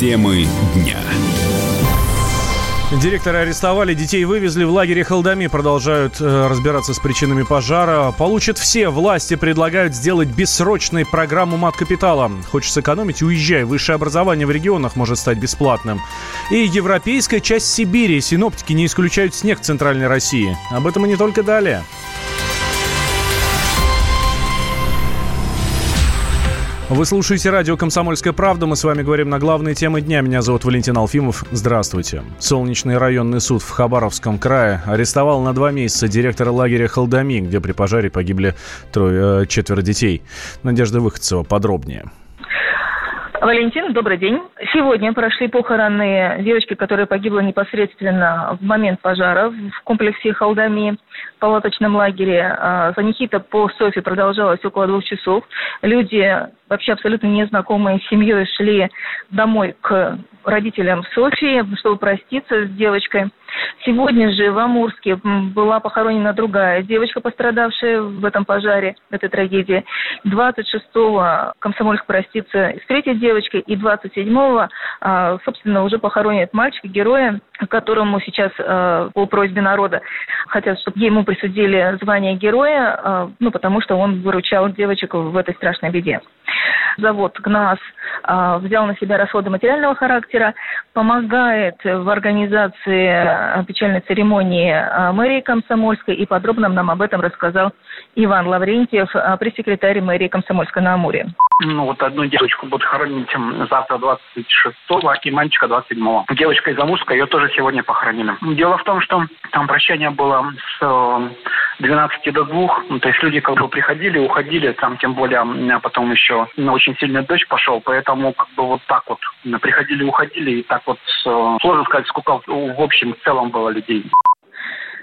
Темы дня. Директора арестовали, детей вывезли в лагере Халдами, продолжают э, разбираться с причинами пожара. Получат все. Власти предлагают сделать бессрочной программу мат-капитала. Хочешь сэкономить? Уезжай. Высшее образование в регионах может стать бесплатным. И европейская часть Сибири. Синоптики не исключают снег в центральной России. Об этом и не только далее. Вы слушаете радио «Комсомольская правда». Мы с вами говорим на главные темы дня. Меня зовут Валентин Алфимов. Здравствуйте. Солнечный районный суд в Хабаровском крае арестовал на два месяца директора лагеря Халдами, где при пожаре погибли трое, э, четверо детей. Надежда Выходцева подробнее. Валентин, добрый день. Сегодня прошли похороны девочки, которая погибла непосредственно в момент пожара в комплексе Халдами в палаточном лагере. А, Санихита по Софи продолжалась около двух часов. Люди вообще абсолютно незнакомые с семьей шли домой к родителям Софии, чтобы проститься с девочкой. Сегодня же в Амурске была похоронена другая девочка, пострадавшая в этом пожаре, в этой трагедии. 26-го Комсомольск простится с третьей девочкой, и 27-го, а, собственно, уже похоронят мальчика, героя, которому сейчас а, по просьбе народа хотят, чтобы ему присудили звание героя, а, ну, потому что он выручал девочек в этой страшной беде. Завод ГНАС а, взял на себя расходы материального характера, помогает в организации а, печальной церемонии а, мэрии Комсомольской, и подробно нам об этом рассказал Иван Лаврентьев, пресс-секретарь мэрии Комсомольска на Амуре. Ну, вот одну девочку будут хоронить завтра 26-го и мальчика 27-го. Девочка из Амурска, ее тоже сегодня похоронили. Дело в том, что там прощание было с 12 до 2, ну, то есть люди как бы приходили, уходили, там тем более потом еще очень сильный дождь пошел, поэтому как бы вот так вот приходили, уходили, и так вот сложно сказать, сколько в общем в целом было людей.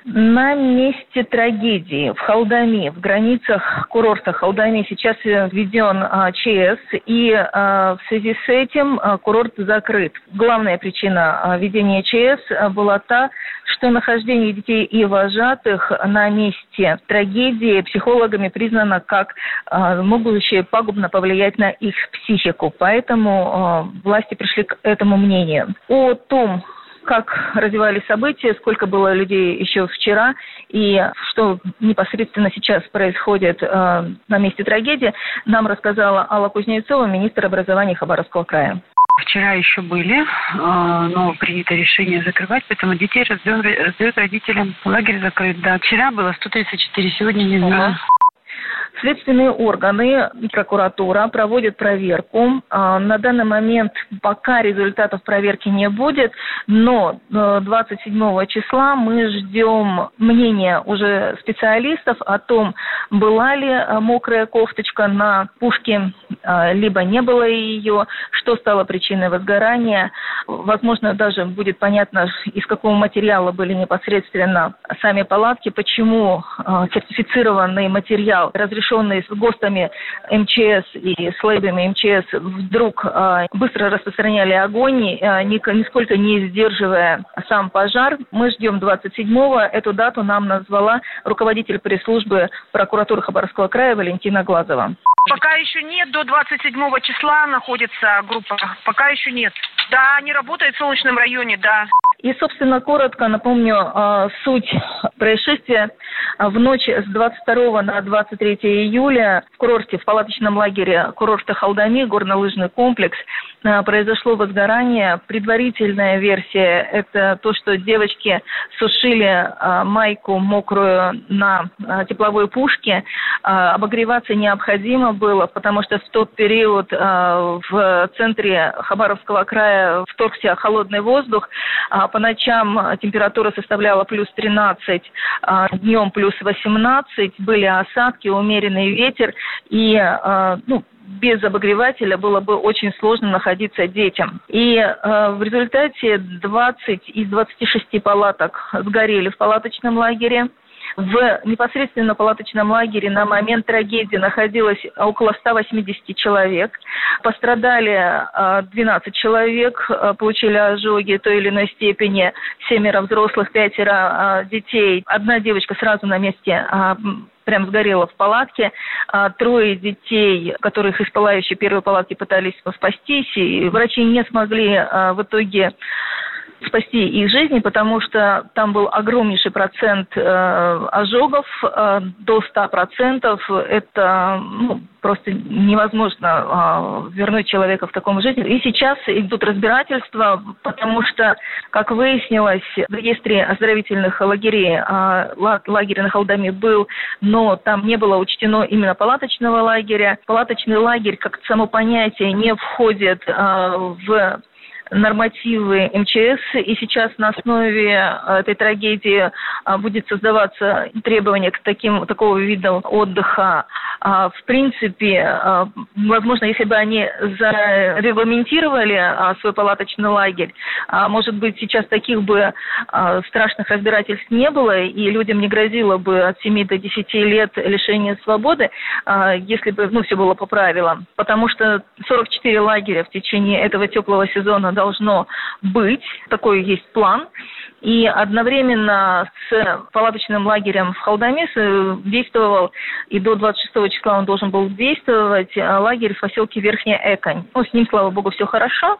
На месте трагедии в Халдами, в границах курорта Халдами сейчас введен а, ЧС, и а, в связи с этим а, курорт закрыт. Главная причина введения ЧС была та, что нахождение детей и вожатых на месте трагедии психологами признано как могущее пагубно повлиять на их психику. Поэтому власти пришли к этому мнению. О том, как развивались события, сколько было людей еще вчера и что непосредственно сейчас происходит э, на месте трагедии, нам рассказала Алла Кузнецова, министр образования Хабаровского края. Вчера еще были, э, но принято решение закрывать, поэтому детей раздают, раздают родителям. Лагерь закрыт, да. Вчера было 134, сегодня не знаю. Следственные органы и прокуратура проводят проверку. А, на данный момент пока результатов проверки не будет, но 27 э, числа мы ждем мнения уже специалистов о том, была ли э, мокрая кофточка на пушке, э, либо не было ее, что стало причиной возгорания. Возможно, даже будет понятно, из какого материала были непосредственно сами палатки, почему сертифицированный материал разрешен разрешенные с ГОСТами МЧС и с МЧС вдруг э, быстро распространяли огонь, э, нисколько не сдерживая сам пожар. Мы ждем 27-го. Эту дату нам назвала руководитель пресс-службы прокуратуры Хабаровского края Валентина Глазова. Пока еще нет, до 27 числа находится группа. Пока еще нет. Да, они работают в Солнечном районе, да. И, собственно, коротко напомню э, суть происшествия. В ночь с 22 на 23 июля в курорте, в палаточном лагере курорта Халдами, горнолыжный комплекс, произошло возгорание. Предварительная версия – это то, что девочки сушили э, майку мокрую на э, тепловой пушке. Обогреваться необходимо было, потому что в тот период в центре Хабаровского края вторгся холодный воздух. По ночам температура составляла плюс 13, а, днем плюс 18, были осадки, умеренный ветер, и ну, без обогревателя было бы очень сложно находиться детям. И э, в результате 20 из 26 палаток сгорели в палаточном лагере. В непосредственно палаточном лагере на момент трагедии находилось около 180 человек. Пострадали 12 человек, получили ожоги той или иной степени, семеро взрослых, пятеро детей. Одна девочка сразу на месте прям сгорела в палатке. А, трое детей, которых из пылающей первой палатки пытались спастись, и врачи не смогли а, в итоге спасти их жизни, потому что там был огромнейший процент э, ожогов, э, до 100%. Это ну, просто невозможно э, вернуть человека в таком жизни. И сейчас идут разбирательства, потому что, как выяснилось, в регистре оздоровительных лагерей э, лагерь на Халдаме был, но там не было учтено именно палаточного лагеря. Палаточный лагерь, как само понятие, не входит э, в нормативы МЧС, и сейчас на основе э, этой трагедии а, будет создаваться требования к таким, такого вида отдыха. А, в принципе, а, возможно, если бы они зарегламентировали свой палаточный лагерь, может быть, сейчас таких бы страшных разбирательств не было, и людям не грозило бы от 7 до 10 лет лишения свободы, если бы ну, все было по правилам. Потому что 44 лагеря в течение этого теплого сезона должно быть, такой есть план. И одновременно с палаточным лагерем в Халдаме действовал, и до 26 числа он должен был действовать, э, лагерь в поселке Верхняя Эконь. Ну, с ним, слава богу, все хорошо.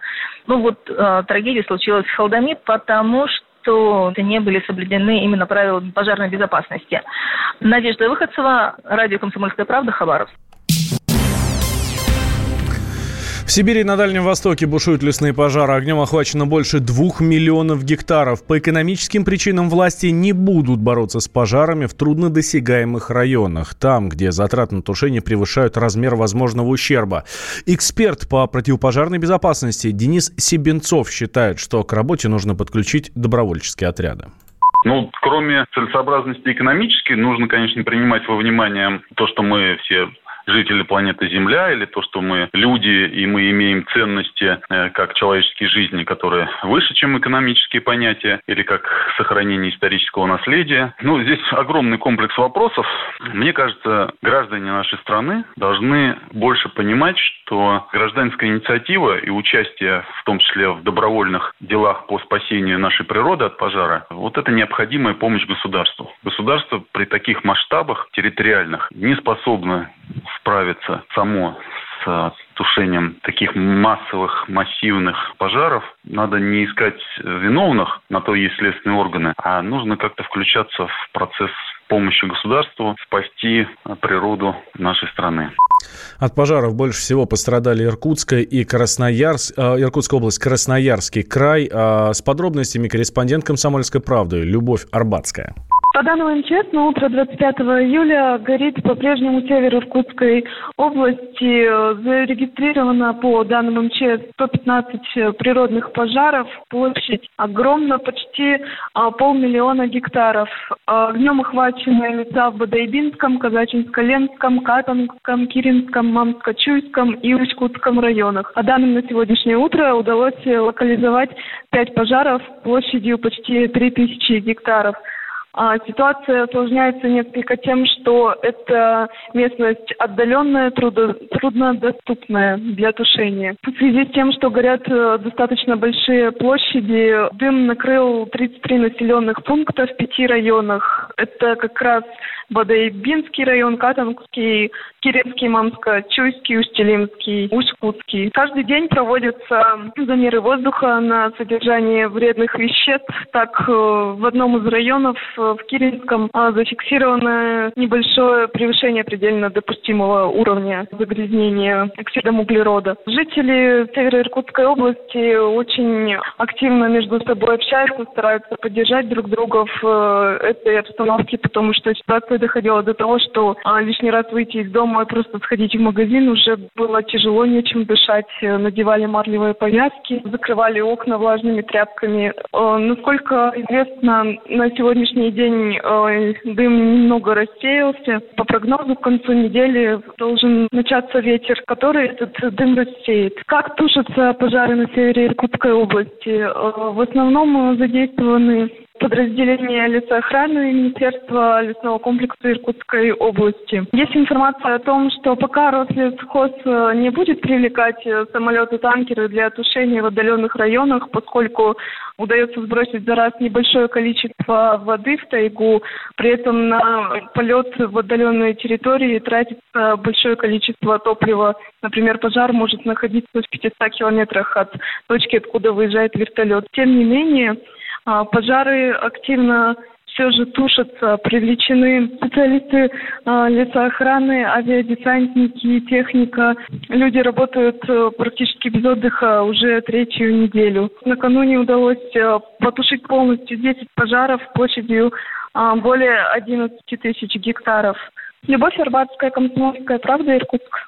Ну, вот э, трагедия случилась в Халдаме, потому что не были соблюдены именно правила пожарной безопасности. Надежда Выходцева, радио «Комсомольская правда», Хабаровск. В Сибири и на Дальнем Востоке бушуют лесные пожары. Огнем охвачено больше двух миллионов гектаров. По экономическим причинам власти не будут бороться с пожарами в труднодосягаемых районах. Там, где затраты на тушение превышают размер возможного ущерба. Эксперт по противопожарной безопасности Денис Себенцов считает, что к работе нужно подключить добровольческие отряды. Ну, кроме целесообразности экономической, нужно, конечно, принимать во внимание то, что мы все жители планеты Земля, или то, что мы люди, и мы имеем ценности э, как человеческие жизни, которые выше, чем экономические понятия, или как сохранение исторического наследия. Ну, здесь огромный комплекс вопросов. Мне кажется, граждане нашей страны должны больше понимать, что гражданская инициатива и участие, в том числе в добровольных делах по спасению нашей природы от пожара, вот это необходимая помощь государству. Государство при таких масштабах территориальных не способно справиться само с тушением таких массовых, массивных пожаров. Надо не искать виновных, на то есть следственные органы, а нужно как-то включаться в процесс помощи государству спасти природу нашей страны. От пожаров больше всего пострадали Иркутская и Красноярск, э, Иркутская область, Красноярский край. С подробностями корреспондент «Комсомольской правды» Любовь Арбатская. По данным МЧС, на утро 25 июля горит по-прежнему север Иркутской области. Зарегистрировано по данным МЧС 115 природных пожаров. Площадь огромна, почти а, полмиллиона гектаров. Огнем охвачены леса в Бадайбинском, Казачинско-Ленском, Катанском, Киринском, Мамско-Чуйском и Усть-Кутском районах. По данным на сегодняшнее утро удалось локализовать 5 пожаров площадью почти 3000 гектаров. А, ситуация осложняется несколько тем, что это местность отдаленная, трудо, труднодоступная для тушения. В связи с тем, что горят э, достаточно большие площади, дым накрыл 33 населенных пункта в пяти районах. Это как раз Бадайбинский район, Катанский, Киренский, Мамско, Чуйский, Устилимский, Усть-Кутский. Каждый день проводятся замеры воздуха на содержание вредных веществ. Так, э, в одном из районов, э, в Киренском, а, зафиксировано небольшое превышение предельно допустимого уровня загрязнения оксидом углерода. Жители Северо-Иркутской области очень активно между собой общаются, стараются поддержать друг друга в э, этой обстановке, потому что ситуация порой доходило до того, что лишний раз выйти из дома и просто сходить в магазин уже было тяжело, нечем дышать. Надевали марлевые повязки, закрывали окна влажными тряпками. А, насколько известно, на сегодняшний день а, дым немного рассеялся. По прогнозу, к концу недели должен начаться ветер, который этот дым рассеет. Как тушатся пожары на севере Иркутской области? В основном задействованы подразделения лесоохраны Министерства лесного комплекса Иркутской области. Есть информация о том, что пока Рослесхоз э, не будет привлекать э, самолеты-танкеры для тушения в отдаленных районах, поскольку удается сбросить за раз небольшое количество воды в тайгу, при этом на полет в отдаленные территории тратится большое количество топлива. Например, пожар может находиться в 500 километрах от точки, откуда выезжает вертолет. Тем не менее, пожары активно все же тушатся, привлечены специалисты э, лесоохраны, авиадесантники, техника. Люди работают э, практически без отдыха уже третью неделю. Накануне удалось э, потушить полностью 10 пожаров площадью э, более 11 тысяч гектаров. Любовь Арбатская, Комсомольская правда, Иркутск.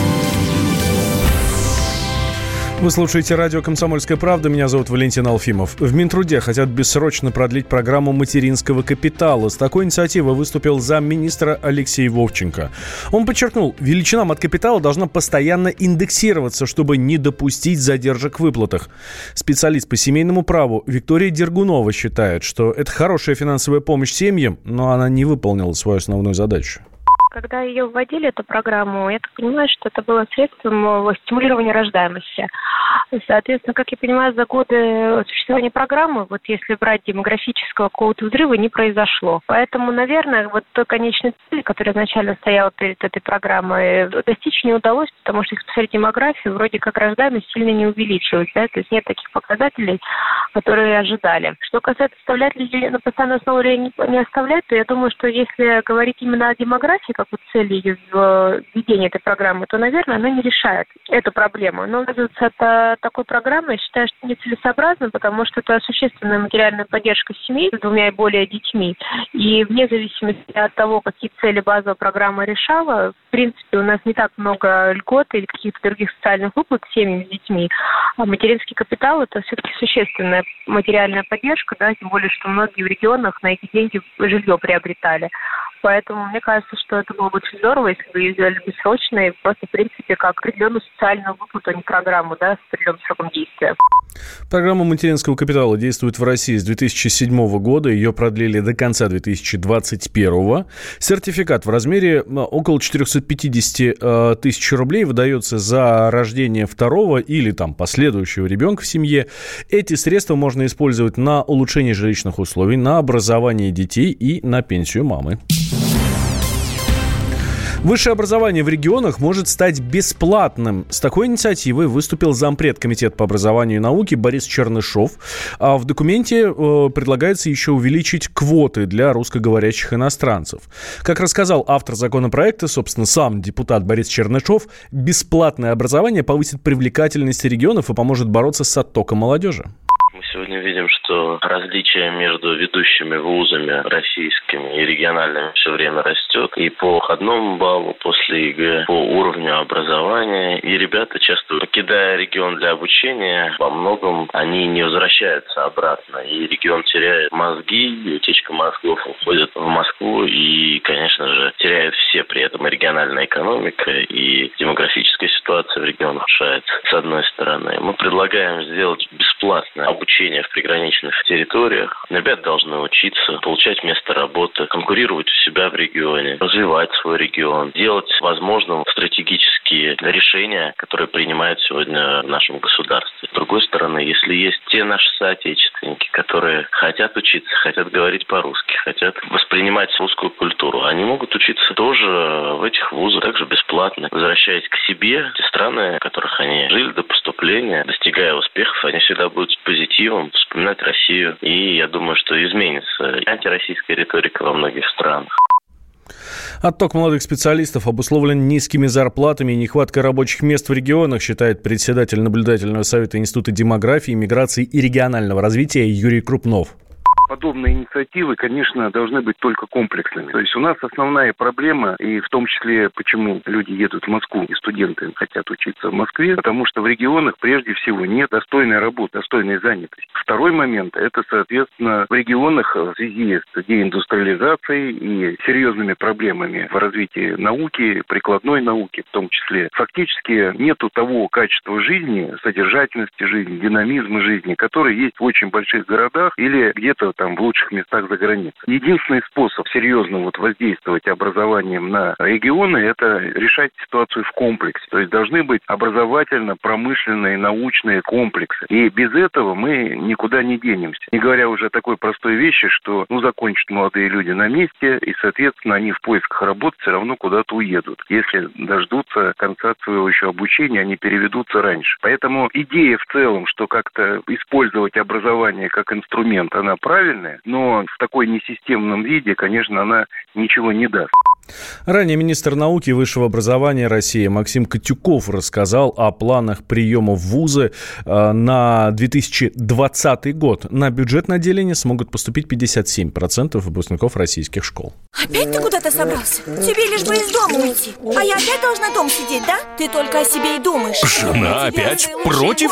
Вы слушаете радио «Комсомольская правда». Меня зовут Валентин Алфимов. В Минтруде хотят бессрочно продлить программу материнского капитала. С такой инициативой выступил замминистра Алексей Вовченко. Он подчеркнул, величина от капитала должна постоянно индексироваться, чтобы не допустить задержек в выплатах. Специалист по семейному праву Виктория Дергунова считает, что это хорошая финансовая помощь семьям, но она не выполнила свою основную задачу. Когда ее вводили, эту программу, я так понимаю, что это было средством э, стимулирования рождаемости. Соответственно, как я понимаю, за годы существования программы, вот если брать демографического какого-то взрыва, не произошло. Поэтому, наверное, вот той конечной цели, которая изначально стояла перед этой программой, достичь не удалось, потому что, если посмотреть демографию, вроде как рождаемость сильно не увеличилась, да, то есть нет таких показателей, которые ожидали. Что касается оставлять людей на постоянной основе или не оставлять, то я думаю, что если говорить именно о демографии, как вот цели введения этой программы, то, наверное, она не решает эту проблему. Но пользоваться это такой программой, я считаю, что нецелесообразно, потому что это существенная материальная поддержка семей с двумя и более детьми. И вне зависимости от того, какие цели базовая программа решала, в принципе, у нас не так много льгот или каких-то других социальных выплат семьям с детьми. А материнский капитал – это все-таки существенная материальная поддержка, да, тем более, что многие в регионах на эти деньги жилье приобретали. Поэтому мне кажется, что это было бы очень здорово, если бы ее сделали бессрочно и просто, в принципе, как определенную социальную выплату, а не программу, да, с определенным сроком действия. Программа материнского капитала действует в России с 2007 года. Ее продлили до конца 2021. Сертификат в размере около 450 э, тысяч рублей выдается за рождение второго или там последующего ребенка в семье. Эти средства можно использовать на улучшение жилищных условий, на образование детей и на пенсию мамы. Высшее образование в регионах может стать бесплатным. С такой инициативой выступил зампред Комитета по образованию и науке Борис Чернышов. А в документе э, предлагается еще увеличить квоты для русскоговорящих иностранцев. Как рассказал автор законопроекта, собственно, сам депутат Борис Чернышов, бесплатное образование повысит привлекательность регионов и поможет бороться с оттоком молодежи. Мы сегодня видим, что различие между ведущими вузами российскими и региональными все время растет. И по входному баллу после ЕГЭ, по уровню образования. И ребята часто, покидая регион для обучения, во многом они не возвращаются обратно. И регион теряет мозги, и утечка мозгов уходит в Москву. И, конечно же, теряют все при этом региональная экономика и демографическая ситуация в регионах решается. С одной стороны, мы предлагаем сделать бесплатное обучение обучения в приграничных территориях. Ребята должны учиться, получать место работы, конкурировать у себя в регионе, развивать свой регион, делать возможным стратегические решения, которые принимают сегодня в нашем государстве. С другой стороны, если есть те наши соотечественники, которые хотят учиться, хотят говорить по-русски, хотят воспринимать русскую культуру, они могут учиться тоже в этих вузах, также бесплатно, возвращаясь к себе, те страны, в которых они жили до поступления, достигая успехов, они всегда будут позитивны позитивом, вспоминать Россию. И я думаю, что изменится антироссийская риторика во многих странах. Отток молодых специалистов обусловлен низкими зарплатами и нехваткой рабочих мест в регионах, считает председатель наблюдательного совета Института демографии, миграции и регионального развития Юрий Крупнов подобные инициативы, конечно, должны быть только комплексными. То есть у нас основная проблема, и в том числе, почему люди едут в Москву, и студенты хотят учиться в Москве, потому что в регионах прежде всего нет достойной работы, достойной занятости. Второй момент – это, соответственно, в регионах в связи с деиндустриализацией и серьезными проблемами в развитии науки, прикладной науки в том числе, фактически нету того качества жизни, содержательности жизни, динамизма жизни, который есть в очень больших городах или где-то там в лучших местах за границей. Единственный способ серьезно вот воздействовать образованием на регионы – это решать ситуацию в комплексе. То есть должны быть образовательно-промышленные научные комплексы. И без этого мы никуда не денемся. Не говоря уже о такой простой вещи, что ну, закончат молодые люди на месте, и, соответственно, они в поисках работы все равно куда-то уедут. Если дождутся конца своего еще обучения, они переведутся раньше. Поэтому идея в целом, что как-то использовать образование как инструмент, она правильная, правильная, но в такой несистемном виде, конечно, она ничего не даст. Ранее министр науки и высшего образования России Максим Котюков рассказал о планах приема в вузы э, на 2020 год. На бюджетное отделение смогут поступить 57% выпускников российских школ. Опять ты куда-то собрался? Тебе лишь бы из дома уйти. А я опять должна дом сидеть, да? Ты только о себе и думаешь. Жена опять против?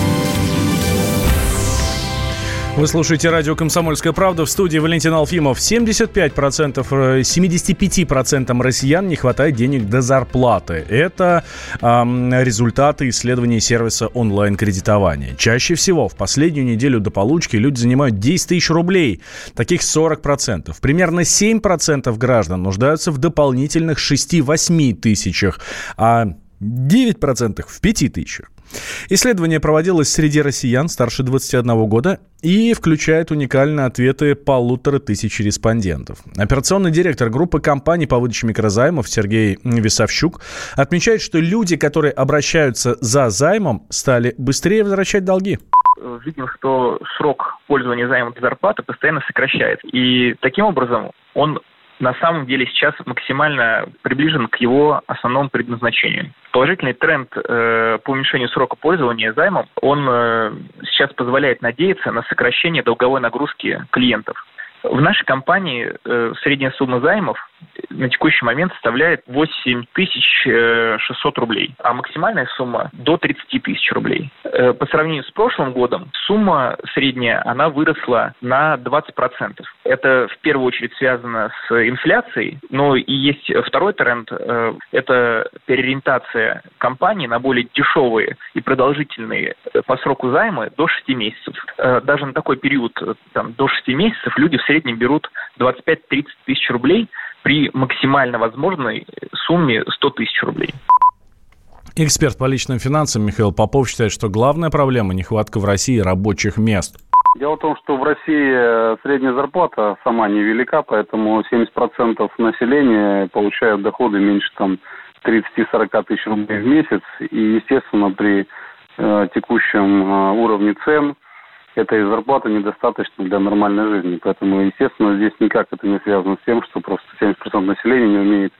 Вы слушаете радио «Комсомольская правда» в студии Валентин Алфимов. 75%, 75% э, россиян не хватает денег до зарплаты. Это э, результаты исследований сервиса онлайн-кредитования. Чаще всего в последнюю неделю до получки люди занимают 10 тысяч рублей. Таких 40%. Примерно 7% граждан нуждаются в дополнительных 6-8 тысячах, а 9% в 5 тысячах. Исследование проводилось среди россиян старше 21 года и включает уникальные ответы полутора тысяч респондентов. Операционный директор группы компаний по выдаче микрозаймов Сергей Весовщук отмечает, что люди, которые обращаются за займом, стали быстрее возвращать долги видим, что срок пользования займом до зарплаты постоянно сокращается. И таким образом он на самом деле сейчас максимально приближен к его основному предназначению. Положительный тренд э, по уменьшению срока пользования займом, он э, сейчас позволяет надеяться на сокращение долговой нагрузки клиентов. В нашей компании э, средняя сумма займов на текущий момент составляет 8 600 рублей, а максимальная сумма до 30 тысяч рублей. Э, по сравнению с прошлым годом сумма средняя, она выросла на 20%. Это в первую очередь связано с инфляцией, но и есть второй тренд, э, это переориентация компаний на более дешевые и продолжительные по сроку займы до 6 месяцев. Э, даже на такой период, там, до 6 месяцев, люди в среднем берут 25-30 тысяч рублей – при максимально возможной сумме 100 тысяч рублей. Эксперт по личным финансам Михаил Попов считает, что главная проблема – нехватка в России рабочих мест. Дело в том, что в России средняя зарплата сама невелика, поэтому 70% населения получают доходы меньше там 30-40 тысяч рублей в месяц. И, естественно, при э, текущем э, уровне цен этой зарплаты недостаточно для нормальной жизни. Поэтому, естественно, здесь никак это не связано с тем, что просто 70% населения не умеет,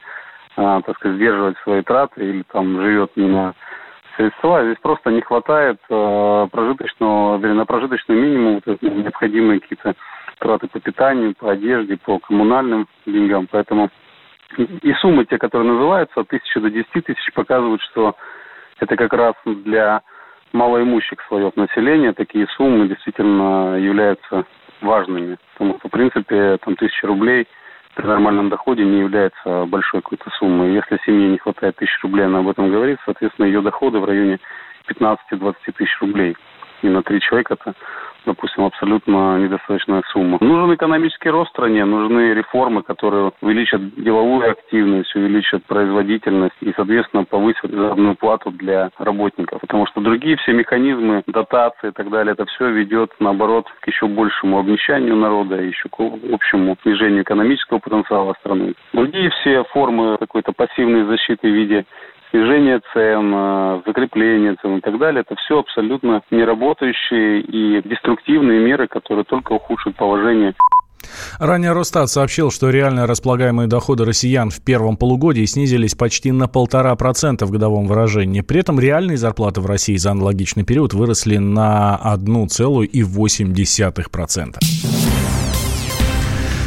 а, так сказать, сдерживать свои траты или там живет не на средства. Здесь просто не хватает а, прожиточного, или на прожиточный минимум вот, необходимые какие-то траты по питанию, по одежде, по коммунальным деньгам. Поэтому и суммы те, которые называются, от тысячи до десяти тысяч, показывают, что это как раз для малоимущих слоев населения такие суммы действительно являются важными. Потому что, в принципе, там тысяча рублей при нормальном доходе не является большой какой-то суммой. Если семье не хватает тысячи рублей, она об этом говорит, соответственно, ее доходы в районе 15-20 тысяч рублей. И на три человека это допустим, абсолютно недостаточная сумма. Нужен экономический рост в стране, нужны реформы, которые увеличат деловую активность, увеличат производительность и, соответственно, повысят заработную плату для работников. Потому что другие все механизмы, дотации и так далее, это все ведет, наоборот, к еще большему обнищанию народа, еще к общему снижению экономического потенциала страны. Другие все формы какой-то пассивной защиты в виде снижение цен, э, закрепление цен и так далее, это все абсолютно неработающие и деструктивные меры, которые только ухудшат положение Ранее Росстат сообщил, что реально располагаемые доходы россиян в первом полугодии снизились почти на полтора процента в годовом выражении. При этом реальные зарплаты в России за аналогичный период выросли на 1,8%.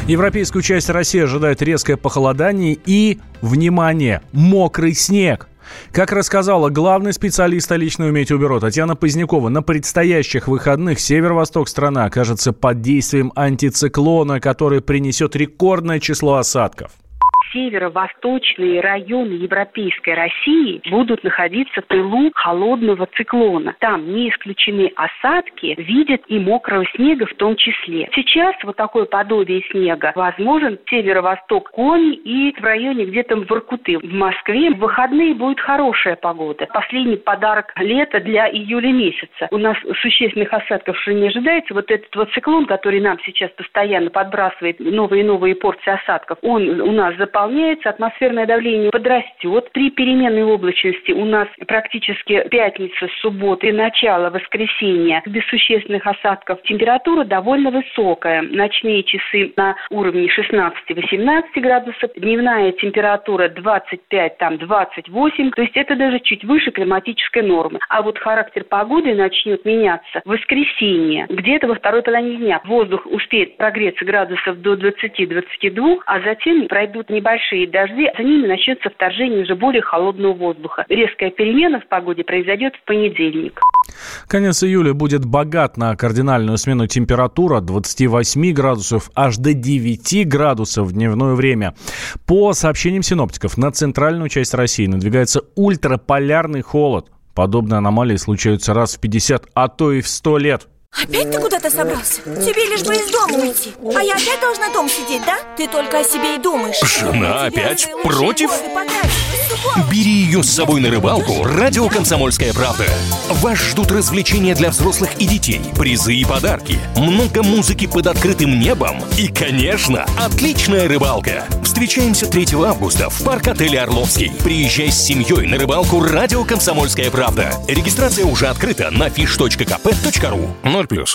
Европейскую часть России ожидает резкое похолодание и, внимание, мокрый снег – как рассказала главный специалист столичного метеобюро Татьяна Позднякова, на предстоящих выходных северо-восток страны окажется под действием антициклона, который принесет рекордное число осадков северо-восточные районы Европейской России будут находиться в тылу холодного циклона. Там не исключены осадки, видят и мокрого снега в том числе. Сейчас вот такое подобие снега возможен северо-восток Кони и в районе где-то в Воркуты. В Москве в выходные будет хорошая погода. Последний подарок лета для июля месяца. У нас существенных осадков уже не ожидается. Вот этот вот циклон, который нам сейчас постоянно подбрасывает новые и новые порции осадков, он у нас заполняет выполняется, атмосферное давление подрастет. При переменной облачности у нас практически пятница, суббота и начало воскресенья без существенных осадков. Температура довольно высокая. Ночные часы на уровне 16-18 градусов, дневная температура 25, там 28, то есть это даже чуть выше климатической нормы. А вот характер погоды начнет меняться в воскресенье, где-то во второй половине дня. Воздух успеет прогреться градусов до 20-22, а затем пройдут небольшие небольшие дожди, за ними начнется вторжение уже более холодного воздуха. Резкая перемена в погоде произойдет в понедельник. Конец июля будет богат на кардинальную смену температур от 28 градусов аж до 9 градусов в дневное время. По сообщениям синоптиков, на центральную часть России надвигается ультраполярный холод. Подобные аномалии случаются раз в 50, а то и в 100 лет. Опять ты куда-то собрался? Тебе лишь бы из дома уйти. А я опять должна дом сидеть, да? Ты только о себе и думаешь. Жена опять против? Бери ее с собой на рыбалку. Радио «Комсомольская правда» Вас ждут развлечения для взрослых и детей Призы и подарки Много музыки под открытым небом И, конечно, отличная рыбалка. Встречаемся 3 августа в парк-отеле «Орловский» Приезжай с семьей на рыбалку Радио «Комсомольская правда» Регистрация уже открыта на fish.kp.ru Total Plus.